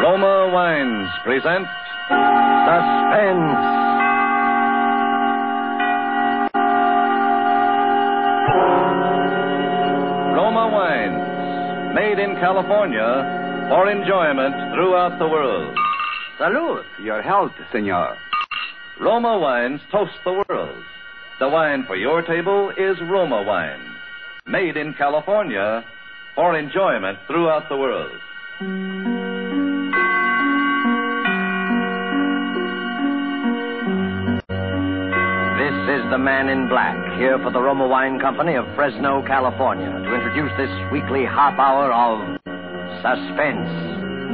Roma Wines present Suspense. Roma Wines, made in California for enjoyment throughout the world. Salud. Your health, senor. Roma Wines toast the world. The wine for your table is Roma Wine, made in California for enjoyment throughout the world. The man in black, here for the Roma Wine Company of Fresno, California, to introduce this weekly half hour of suspense.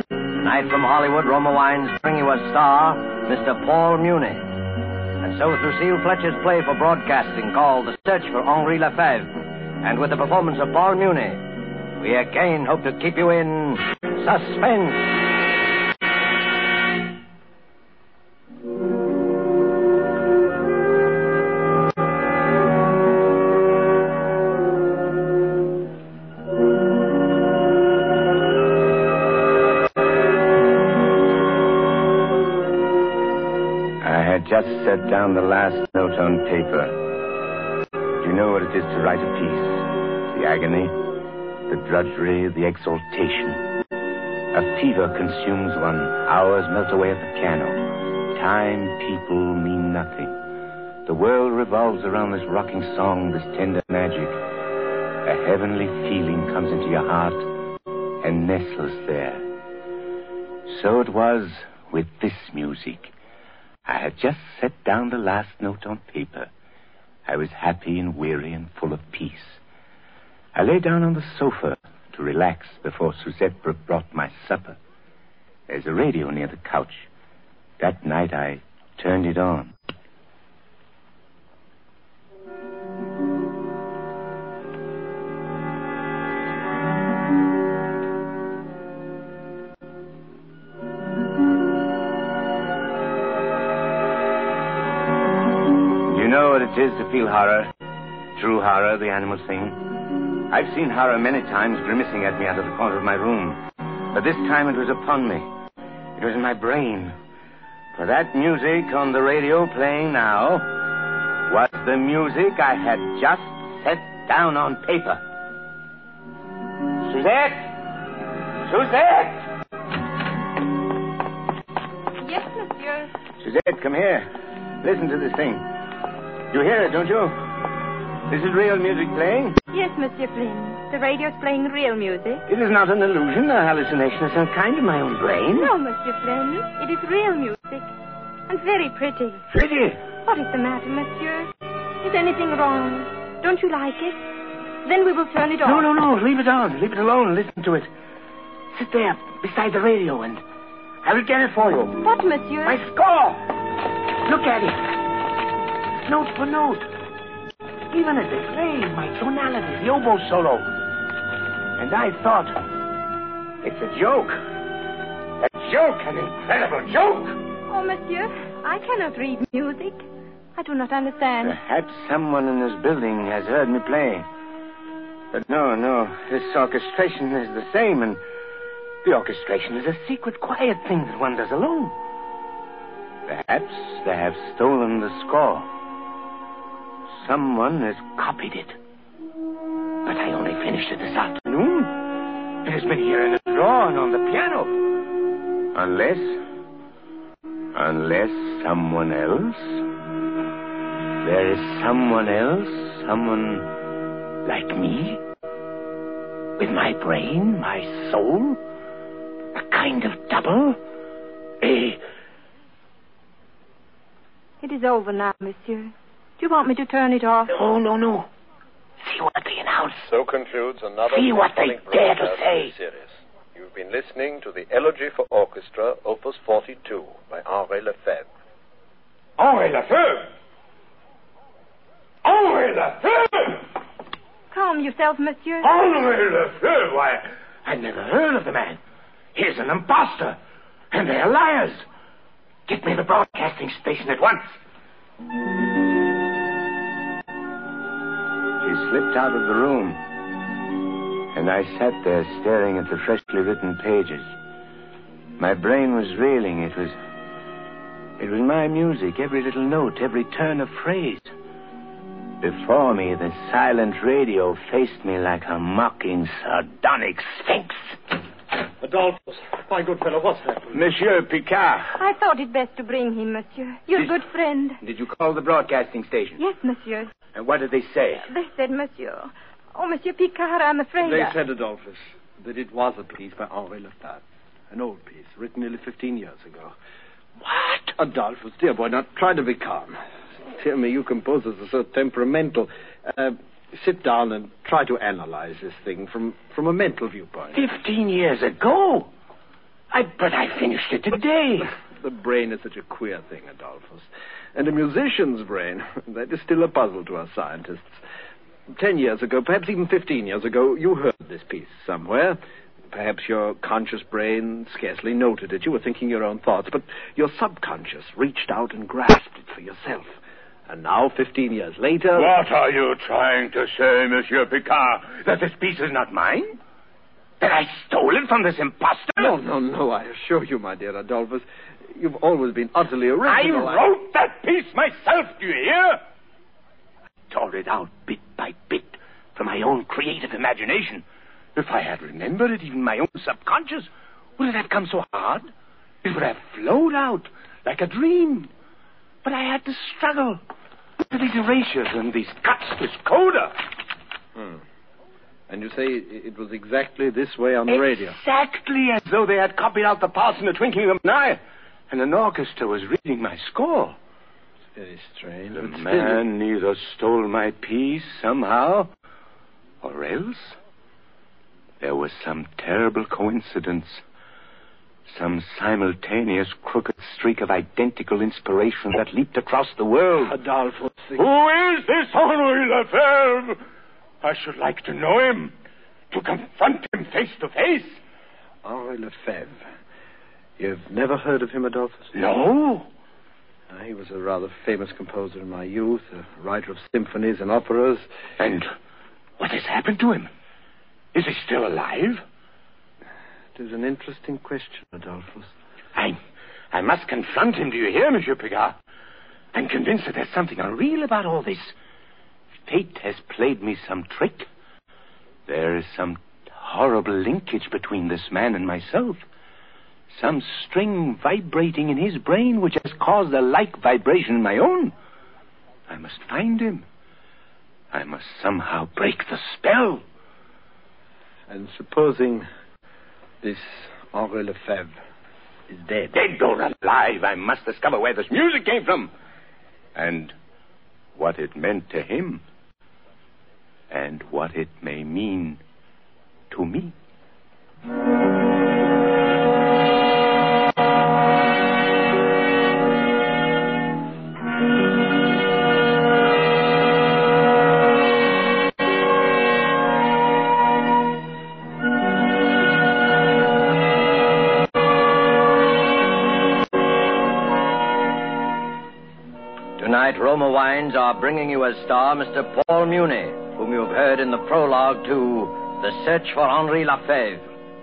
Tonight from Hollywood, Roma Wines bring you a star, Mr. Paul Muni. And so with Lucille Fletcher's play for broadcasting called The Search for Henri Lefebvre, and with the performance of Paul Muni, we again hope to keep you in suspense. Just set down the last note on paper. Do you know what it is to write a piece? The agony, the drudgery, the exaltation. A fever consumes one. Hours melt away at the piano. Time, people mean nothing. The world revolves around this rocking song, this tender magic. A heavenly feeling comes into your heart and nestles there. So it was with this music. I had just set down the last note on paper. I was happy and weary and full of peace. I lay down on the sofa to relax before Suzette brought my supper. There's a radio near the couch. That night I turned it on. It is to feel horror? True horror, the animal thing. I've seen horror many times grimacing at me out of the corner of my room. But this time it was upon me. It was in my brain. For that music on the radio playing now was the music I had just set down on paper. Suzette! Suzette! Yes, monsieur. Suzette, come here. Listen to this thing. You hear it, don't you? This is real music playing. Yes, Monsieur Flynn. The radio's playing real music. It is not an illusion, a hallucination of some kind in my own brain. No, Monsieur Flynn. It is real music. And very pretty. Pretty. What is the matter, Monsieur? Is anything wrong? Don't you like it? Then we will turn it off. No, no, no. Leave it on. Leave it alone. Listen to it. Sit there beside the radio and I will get it for you. What, Monsieur? My score. Look at it. Note for note. Even as they play, my tonality, the oboe solo. And I thought, it's a joke. A joke, an incredible joke. Oh, Monsieur, I cannot read music. I do not understand. Perhaps someone in this building has heard me play. But no, no. This orchestration is the same, and the orchestration is a secret, quiet thing that one does alone. Perhaps they have stolen the score. Someone has copied it. But I only finished it this afternoon. It has been here in the drawer and on the piano. Unless. Unless someone else. There is someone else, someone like me, with my brain, my soul, a kind of double, a. It is over now, Monsieur. Do you want me to turn it off? No, no, no. See what they announce. So concludes another See what they dare to say. series. You've been listening to the Elegy for Orchestra, Opus 42, by Henri Lefebvre. Henri Lefebvre! Henri Lefebvre! Calm yourself, monsieur. Henri Lefebvre! Why, I never heard of the man. He's an impostor. And they're liars. Get me the broadcasting station at once. Slipped out of the room. And I sat there staring at the freshly written pages. My brain was reeling. It was. It was my music, every little note, every turn of phrase. Before me, the silent radio faced me like a mocking, sardonic sphinx. Adolphus, my good fellow, what's happened? Monsieur Picard. I thought it best to bring him, monsieur. Your Did- good friend. Did you call the broadcasting station? Yes, monsieur. And what did they say? They said, monsieur. Oh, monsieur Picard, I'm afraid. They I- said, Adolphus, that it was a piece by Henri Lefebvre. An old piece, written nearly 15 years ago. What? Adolphus, dear boy, now try to be calm. Tell me, you composers are so temperamental. Uh, sit down and try to analyze this thing from, from a mental viewpoint. Fifteen years ago? I but I finished it today. The brain is such a queer thing, Adolphus. And a musician's brain, that is still a puzzle to us scientists. Ten years ago, perhaps even fifteen years ago, you heard this piece somewhere. Perhaps your conscious brain scarcely noted it. You were thinking your own thoughts, but your subconscious reached out and grasped it for yourself. And now, fifteen years later. What are you trying to say, Monsieur Picard? That this piece is not mine? That I stole it from this impostor? No, no, no, I assure you, my dear Adolphus, you've always been utterly original. I wrote that piece myself, do you hear? I tore it out bit by bit from my own creative imagination. If I had remembered it, even my own subconscious, would it have come so hard? It would have flowed out like a dream. But I had to struggle with these erasures and these cuts, this coda. Hmm. And you say it was exactly this way on the radio. Exactly as though they had copied out the parts in the twinkling of an eye, and an orchestra was reading my score. It's very strange. The still- man either stole my piece somehow, or else there was some terrible coincidence. Some simultaneous crooked streak of identical inspiration that leaped across the world. The- Who is this Henri Lefebvre? I should like to know him, to confront him face to face. Henri Lefebvre. You've never heard of him, Adolphus? No. Uh, he was a rather famous composer in my youth, a writer of symphonies and operas. And what has happened to him? Is he still alive? It is an interesting question, Adolphus. I, I must confront him, do you hear, Monsieur Picard? I'm convinced that there's something unreal about all this. Fate has played me some trick. There is some horrible linkage between this man and myself. Some string vibrating in his brain which has caused a like vibration in my own. I must find him. I must somehow break the spell. And supposing this Henri Lefebvre is dead. Dead or alive, I must discover where this music came from. And what it meant to him. And what it may mean to me. Wines are bringing you as star Mr. Paul Muni, whom you've heard in the prologue to The Search for Henri Lefebvre.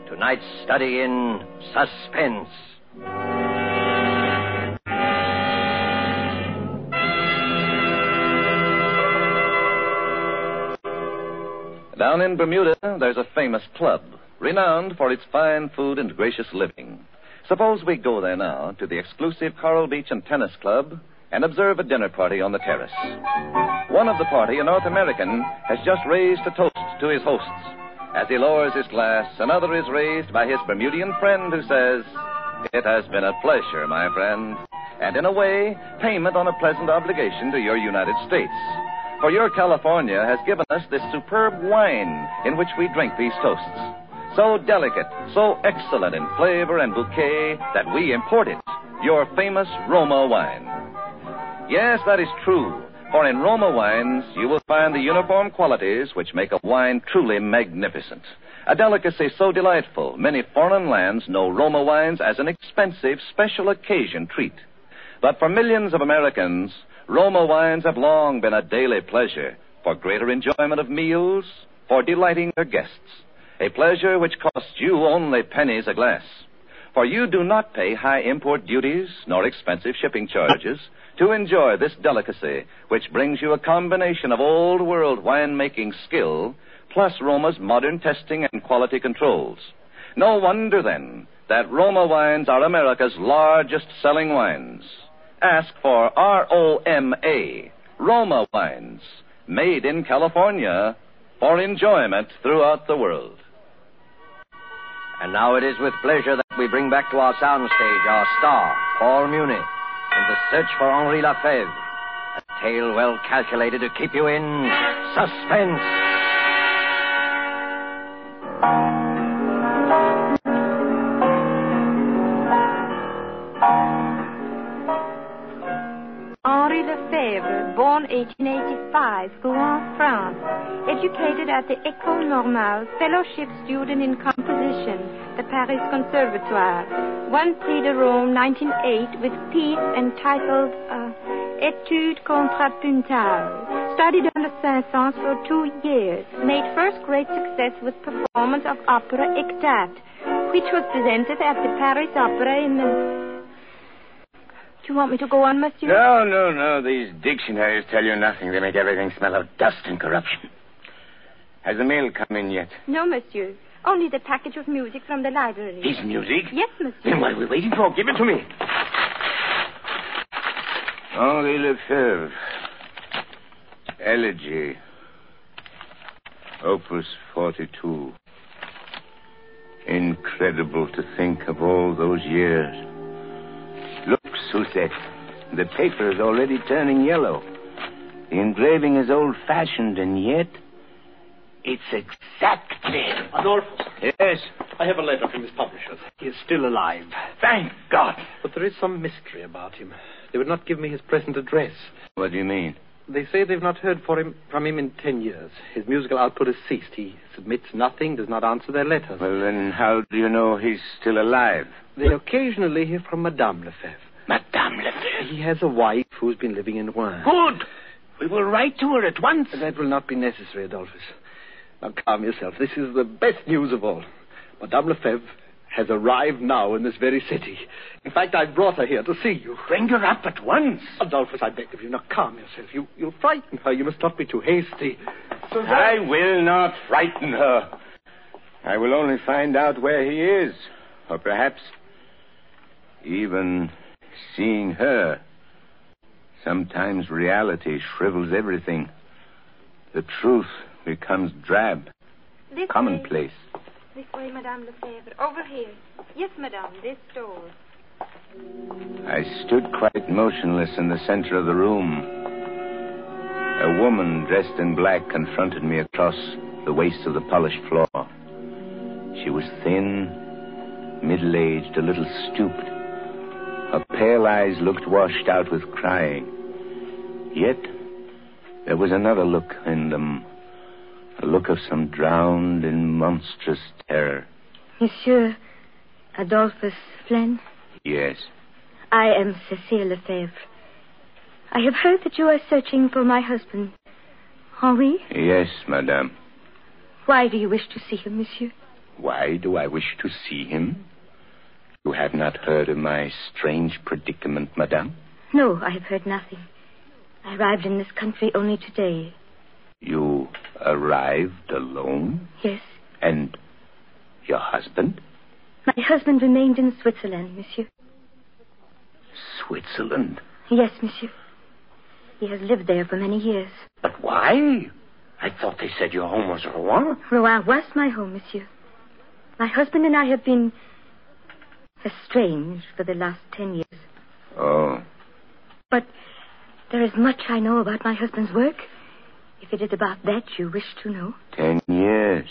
Tonight's study in suspense. Down in Bermuda, there's a famous club, renowned for its fine food and gracious living. Suppose we go there now to the exclusive Coral Beach and Tennis Club and observe a dinner party on the terrace. One of the party, a North American, has just raised a toast to his hosts. As he lowers his glass, another is raised by his Bermudian friend who says, It has been a pleasure, my friend. and in a way, payment on a pleasant obligation to your United States. For your California has given us this superb wine in which we drink these toasts. So delicate, so excellent in flavor and bouquet that we import it, your famous Roma wine. Yes, that is true. For in Roma wines, you will find the uniform qualities which make a wine truly magnificent. A delicacy so delightful, many foreign lands know Roma wines as an expensive special occasion treat. But for millions of Americans, Roma wines have long been a daily pleasure for greater enjoyment of meals, for delighting their guests. A pleasure which costs you only pennies a glass. For you do not pay high import duties nor expensive shipping charges to enjoy this delicacy, which brings you a combination of old world winemaking skill plus Roma's modern testing and quality controls. No wonder then that Roma wines are America's largest selling wines. Ask for R-O-M-A, Roma wines, made in California for enjoyment throughout the world. And now it is with pleasure that we bring back to our soundstage our star, Paul Muni, in the search for Henri Lefebvre. A tale well calculated to keep you in suspense. Born 1885, Rouen, France. Educated at the École Normale, fellowship student in composition, the Paris Conservatoire. Won Prix de Rome 1908 with piece entitled uh, Etude Contrapuntale. Studied under Saint-Saëns for two years. Made first great success with performance of opera Ectate, which was presented at the Paris Opera in the... Do you want me to go on, monsieur? No, no, no. These dictionaries tell you nothing. They make everything smell of dust and corruption. Has the mail come in yet? No, monsieur. Only the package of music from the library. His music? Yes, monsieur. Then what are we waiting for? Give it to me. Oh, Henri Lefebvre. Elegy. Opus 42. Incredible to think of all those years. Look, Suzette. The paper is already turning yellow. The engraving is old fashioned, and yet it's exactly. Adolphus, Yes. I have a letter from his publishers. He is still alive. Thank God. But there is some mystery about him. They would not give me his present address. What do you mean? They say they've not heard for him, from him in ten years. His musical output has ceased. He submits nothing, does not answer their letters. Well, then, how do you know he's still alive? They occasionally hear from Madame Lefebvre. Madame Lefebvre. He has a wife who's been living in Rouen. Good. We will write to her at once. That will not be necessary, Adolphus. Now calm yourself. This is the best news of all. Madame Lefebvre has arrived now in this very city. In fact, I brought her here to see you. Bring her up at once. Adolphus, I beg of you, now calm yourself. You, you'll frighten her. You must not be too hasty. So I will not frighten her. I will only find out where he is. Or perhaps even seeing her. Sometimes reality shrivels everything. The truth becomes drab, This way. commonplace. This way, Madame Lefebvre. Over here. Yes, Madame, this door. I stood quite motionless in the center of the room. A woman dressed in black confronted me across the waist of the polished floor. She was thin, middle aged, a little stooped. Her pale eyes looked washed out with crying. Yet, there was another look in them a look of some drowned in monstrous terror. Monsieur Adolphus Flynn, Yes, I am Cecile Lefebvre. I have heard that you are searching for my husband, Henri. yes, madame. Why do you wish to see him, monsieur? Why do I wish to see him? You have not heard of my strange predicament, madame? No, I have heard nothing. I arrived in this country only today. You arrived alone? Yes. And your husband? My husband remained in Switzerland, monsieur. Switzerland? Yes, monsieur. He has lived there for many years. But why? I thought they said your home was Rouen. Rouen was my home, monsieur. My husband and I have been estranged for the last ten years. Oh, But there is much I know about my husband's work. If it is about that you wish to know. Ten years.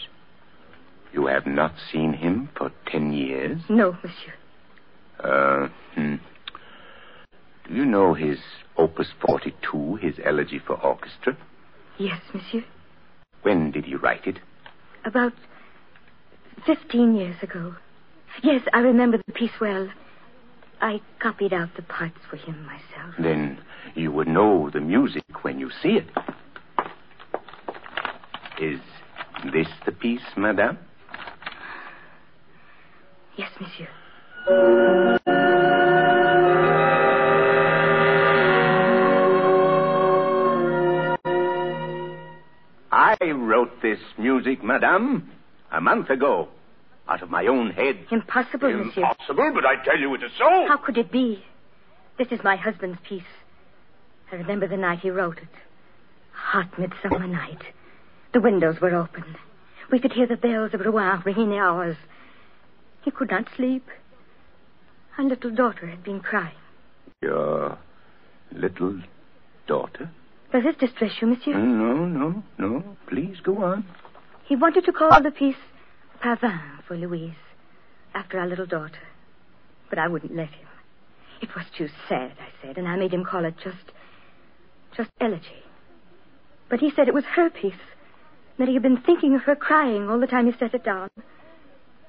You have not seen him for ten years? No, monsieur. Uh, hmm. Do you know his Opus 42, his elegy for orchestra? Yes, monsieur. When did he write it? About fifteen years ago. Yes, I remember the piece well. I copied out the parts for him myself. Then you would know the music when you see it. Is this the piece, madame? Yes, monsieur. I wrote this music, madame, a month ago, out of my own head. Impossible, monsieur. Impossible, but I tell you it is so. How could it be? This is my husband's piece. I remember the night he wrote it. Hot midsummer night. The windows were open. We could hear the bells of Rouen ringing the hours. He could not sleep. Our little daughter had been crying. Your little daughter? Does this distress you, monsieur? Mm, no, no, no. Please go on. He wanted to call ah! the piece Pavane for Louise, after our little daughter. But I wouldn't let him. It was too sad, I said, and I made him call it just. just Elegy. But he said it was her piece, that he had been thinking of her crying all the time he set it down.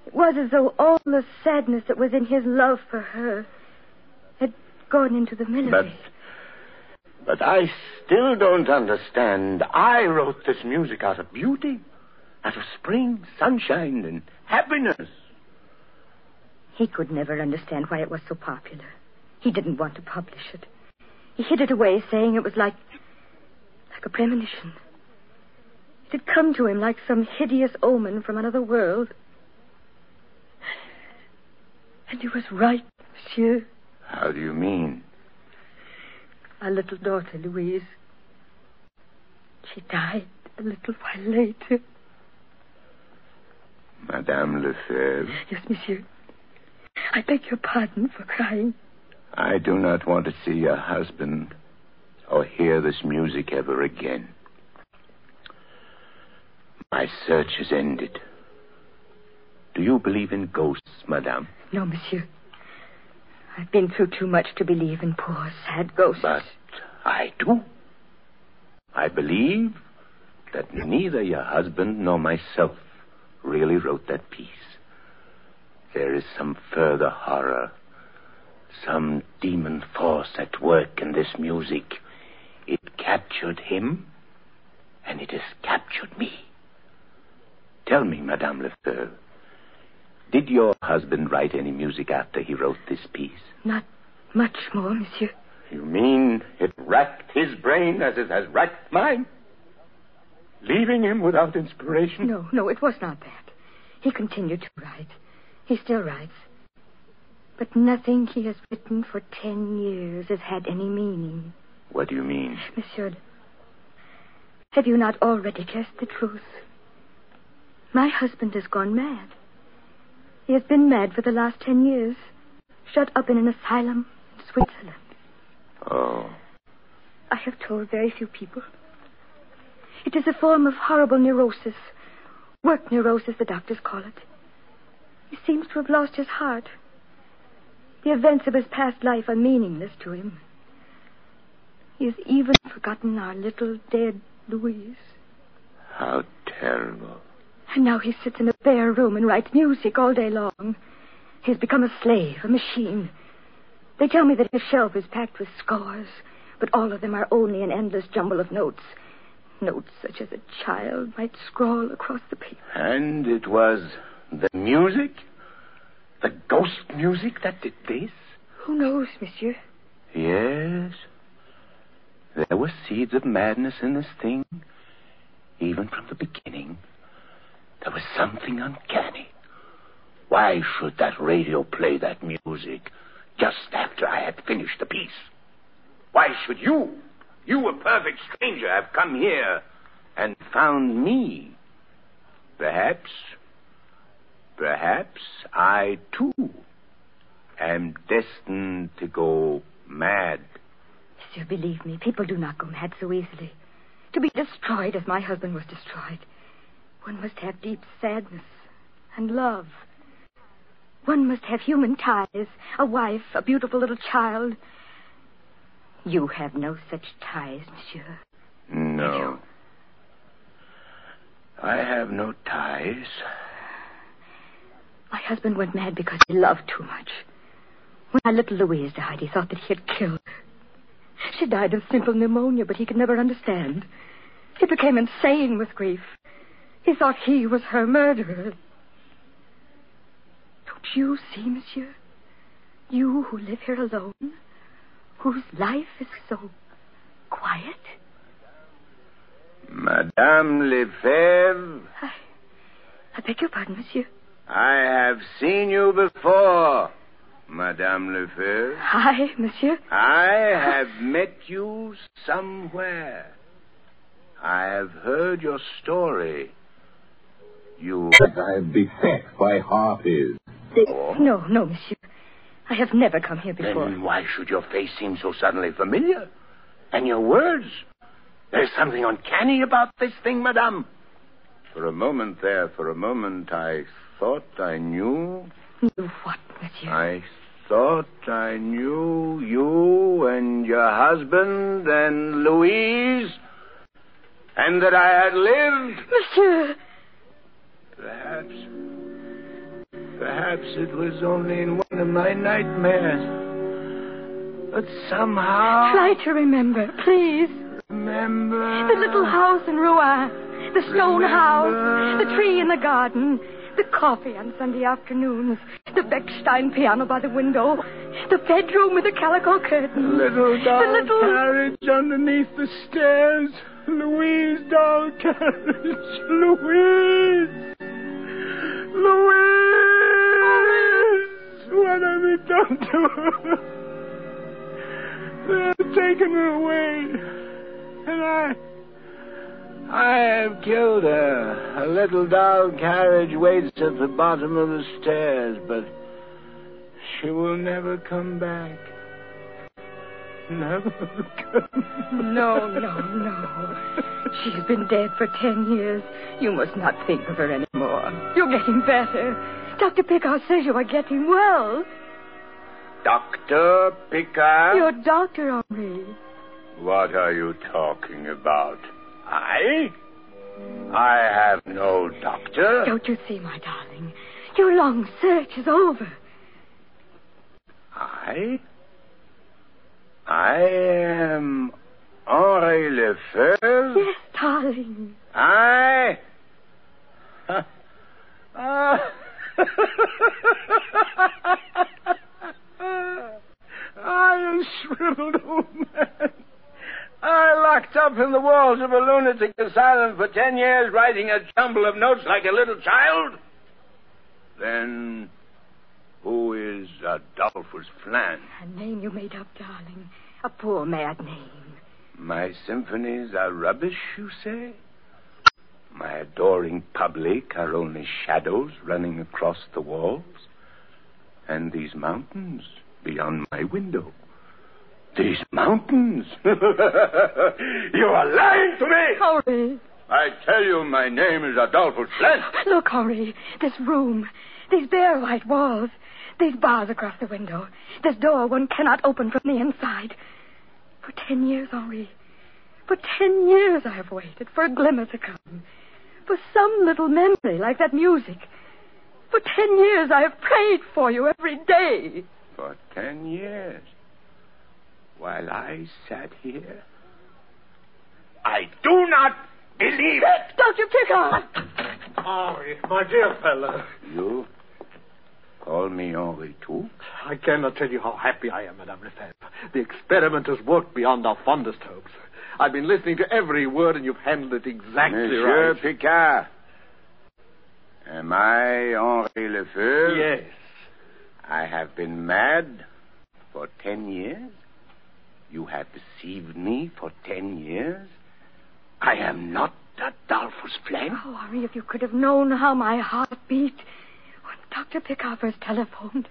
It was as though all the sadness that was in his love for her had gone into the melody. But, but I still don't understand. I wrote this music out of beauty, out of spring, sunshine, and happiness. He could never understand why it was so popular. He didn't want to publish it. He hid it away, saying it was like. like a premonition. It had come to him like some hideous omen from another world. And he was right, monsieur. How do you mean? Our little daughter, Louise. She died a little while later. Madame Lefebvre? Yes, monsieur. I beg your pardon for crying. I do not want to see your husband or hear this music ever again. My search is ended. Do you believe in ghosts, madame? No, monsieur. I've been through too much to believe in poor, sad ghosts. But I do. I believe that neither your husband nor myself really wrote that piece. There is some further horror, some demon force at work in this music. It captured him, and it has captured me. Tell me, Madame Lefebvre, did your husband write any music after he wrote this piece? Not much more, monsieur. You mean it racked his brain as it has racked mine? Leaving him without inspiration? No, no, it was not that. He continued to write. He still writes. But nothing he has written for ten years has had any meaning. What do you mean? Monsieur, have you not already guessed the truth? My husband has gone mad. He has been mad for the last ten years, shut up in an asylum in Switzerland. Oh. I have told very few people. It is a form of horrible neurosis. Work neurosis, the doctors call it. He seems to have lost his heart. The events of his past life are meaningless to him. He has even forgotten our little dead Louise. How terrible. And now he sits in a bare room and writes music all day long. He has become a slave, a machine. They tell me that his shelf is packed with scores, but all of them are only an endless jumble of notes. Notes such as a child might scrawl across the paper. And it was the music? The ghost music that did this? Who knows, monsieur? Yes. There were seeds of madness in this thing, even from the beginning. There was something uncanny. Why should that radio play that music just after I had finished the piece? Why should you, you a perfect stranger, have come here and found me? Perhaps, perhaps I too am destined to go mad. Monsieur, believe me, people do not go mad so easily. To be destroyed as my husband was destroyed, one must have deep sadness and love. One must have human ties, a wife, a beautiful little child. You have no such ties, monsieur. No. I have no ties. My husband went mad because he loved too much. When our little Louise died, he thought that he had killed her. She died of simple pneumonia, but he could never understand. He became insane with grief. He thought he was her murderer. Don't you see, monsieur? You who live here alone, whose life is so quiet. Madame Lefebvre, I, I beg your pardon, monsieur. I have seen you before, Madame Lefebvre. Hi, monsieur. I have met you somewhere. I have heard your story. You. I am beset by harpies. No, no, monsieur. I have never come here before. Then why should your face seem so suddenly familiar? And your words? There's something uncanny about this thing, madame. For a moment there, for a moment, I thought I knew. Knew what, monsieur? I thought I knew you and your husband and Louise, and that I had lived. Monsieur! Perhaps. Perhaps it was only in one of my nightmares. But somehow. Try to remember, please. Remember. The little house in Rouen, the stone Remember. house, the tree in the garden, the coffee on Sunday afternoons, the Bechstein piano by the window, the bedroom with the calico curtain. Little doll the little... carriage underneath the stairs. Louise doll carriage. Louise. Louise. What have they done to her? They have taken her away. And I. I have killed her. A little doll carriage waits at the bottom of the stairs, but she will never come back. Never come No, no, no. She's been dead for ten years. You must not think of her anymore. You're getting better. Dr. Picard says you are getting well. Dr. Picard? Your doctor, Henri. What are you talking about? I? I have no doctor. Don't you see, my darling? Your long search is over. I? I am Henri Lefebvre? Yes, darling. I? Ah. I am shriveled old man. I locked up in the walls of a lunatic asylum for ten years, writing a jumble of notes like a little child. Then, who is Adolphus Flan? A name you made up, darling. A poor mad name. My symphonies are rubbish, you say? My adoring public are only shadows running across the walls? And these mountains beyond my window? These mountains? you are lying to me! Henri. I tell you, my name is Adolphus Flint. Look, Henri. This room. These bare white walls. These bars across the window. This door one cannot open from the inside. For ten years, Henri. For ten years I have waited for a glimmer to come. For some little memory like that music. For ten years I have prayed for you every day. For ten years. While I sat here. I do not believe it! Dr. Picard! Henri, my dear fellow. You call me Henri too? I cannot tell you how happy I am, Madame Lefebvre. The experiment has worked beyond our fondest hopes. I've been listening to every word, and you've handled it exactly right. Monsieur right. Picard. Am I Henri Lefebvre? Yes. I have been mad for ten years. You have deceived me for ten years. I am not Adolphus Flame. Oh, Henri, if you could have known how my heart beat when Dr. Picard first telephoned.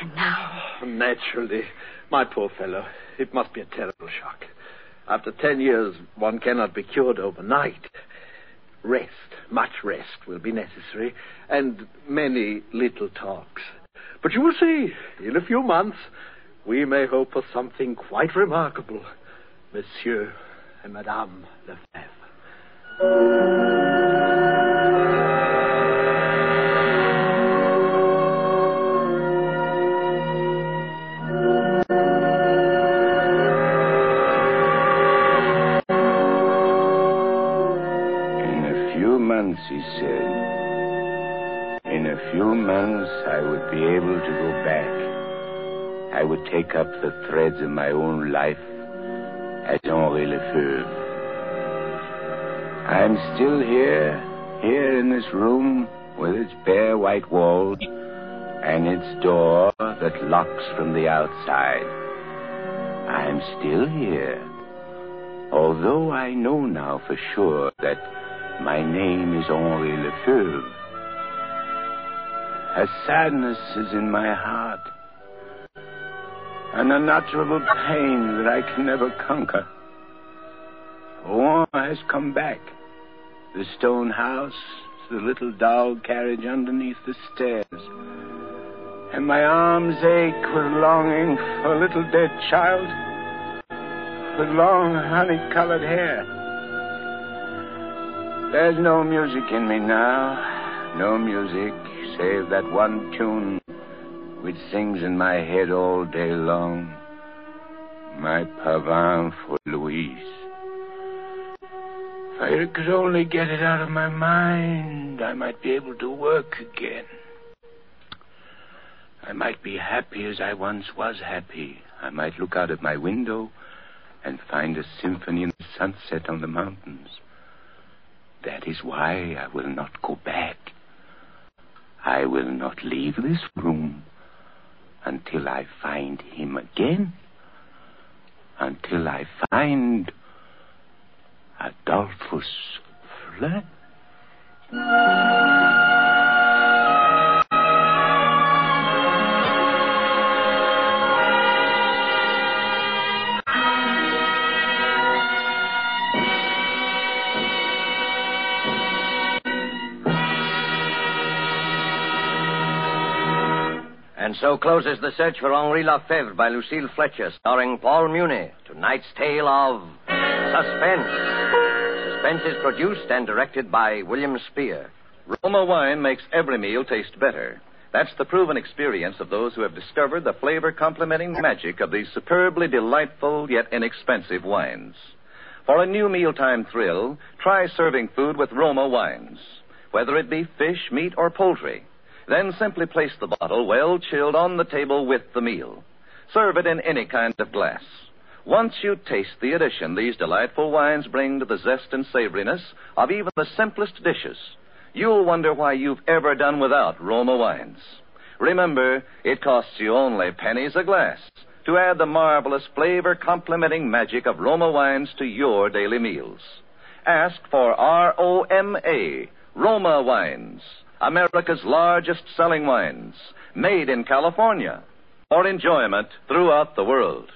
And now, Naturally. My poor fellow. it must be a terrible shock. After ten years, one cannot be cured overnight. Rest, much rest, will be necessary, and many little talks. But you will see, in a few months, we may hope for something quite remarkable, Monsieur and Madame Lefebvre. Months, he said. In a few months, I would be able to go back. I would take up the threads of my own life as Henri Lefebvre. I'm still here, here in this room with its bare white walls and its door that locks from the outside. I'm still here, although I know now for sure that my name is Henri Lefebvre. A sadness is in my heart, an unutterable pain that I can never conquer. Rouen has come back. The stone house, the little dog carriage underneath the stairs. And my arms ache with longing for a little dead child with long honey-colored hair. There's no music in me now, no music save that one tune which sings in my head all day long. My pavane for Louise. If I could only get it out of my mind, I might be able to work again. I might be happy as I once was happy. I might look out of my window and find a symphony in the sunset on the mountains. That is why I will not go back. I will not leave this room until I find him again. Until I find Adolphus Fleur. And so closes the search for Henri Lefebvre by Lucille Fletcher, starring Paul Muni. Tonight's tale of Suspense. Suspense is produced and directed by William Spier. Roma wine makes every meal taste better. That's the proven experience of those who have discovered the flavor complementing magic of these superbly delightful yet inexpensive wines. For a new mealtime thrill, try serving food with Roma wines. Whether it be fish, meat, or poultry, then simply place the bottle well chilled on the table with the meal. Serve it in any kind of glass. Once you taste the addition these delightful wines bring to the zest and savoriness of even the simplest dishes, you'll wonder why you've ever done without Roma wines. Remember, it costs you only pennies a glass to add the marvelous flavor complementing magic of Roma wines to your daily meals. Ask for R O M A, Roma wines. America's largest selling wines, made in California for enjoyment throughout the world.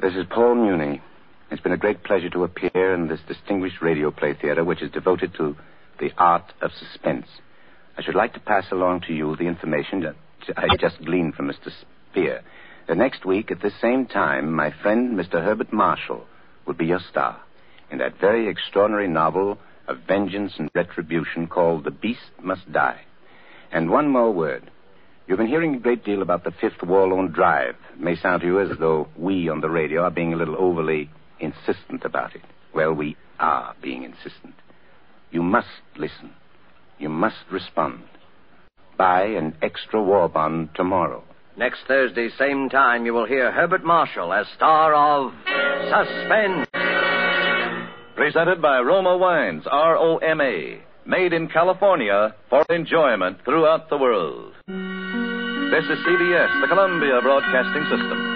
This is Paul Muni. It's been a great pleasure to appear in this distinguished radio play theater, which is devoted to the art of suspense. I should like to pass along to you the information that I just gleaned from Mr. Spier. The next week, at the same time, my friend Mr. Herbert Marshall will be your star in that very extraordinary novel of vengeance and retribution called The Beast Must Die. And one more word. You've been hearing a great deal about the Fifth War Loan Drive. It may sound to you as though we on the radio are being a little overly insistent about it. Well, we are being insistent. You must listen. You must respond. Buy an extra war bond tomorrow. Next Thursday, same time, you will hear Herbert Marshall as star of Suspense. Presented by Roma Wines, R O M A. Made in California for enjoyment throughout the world. This is CBS, the Columbia Broadcasting System.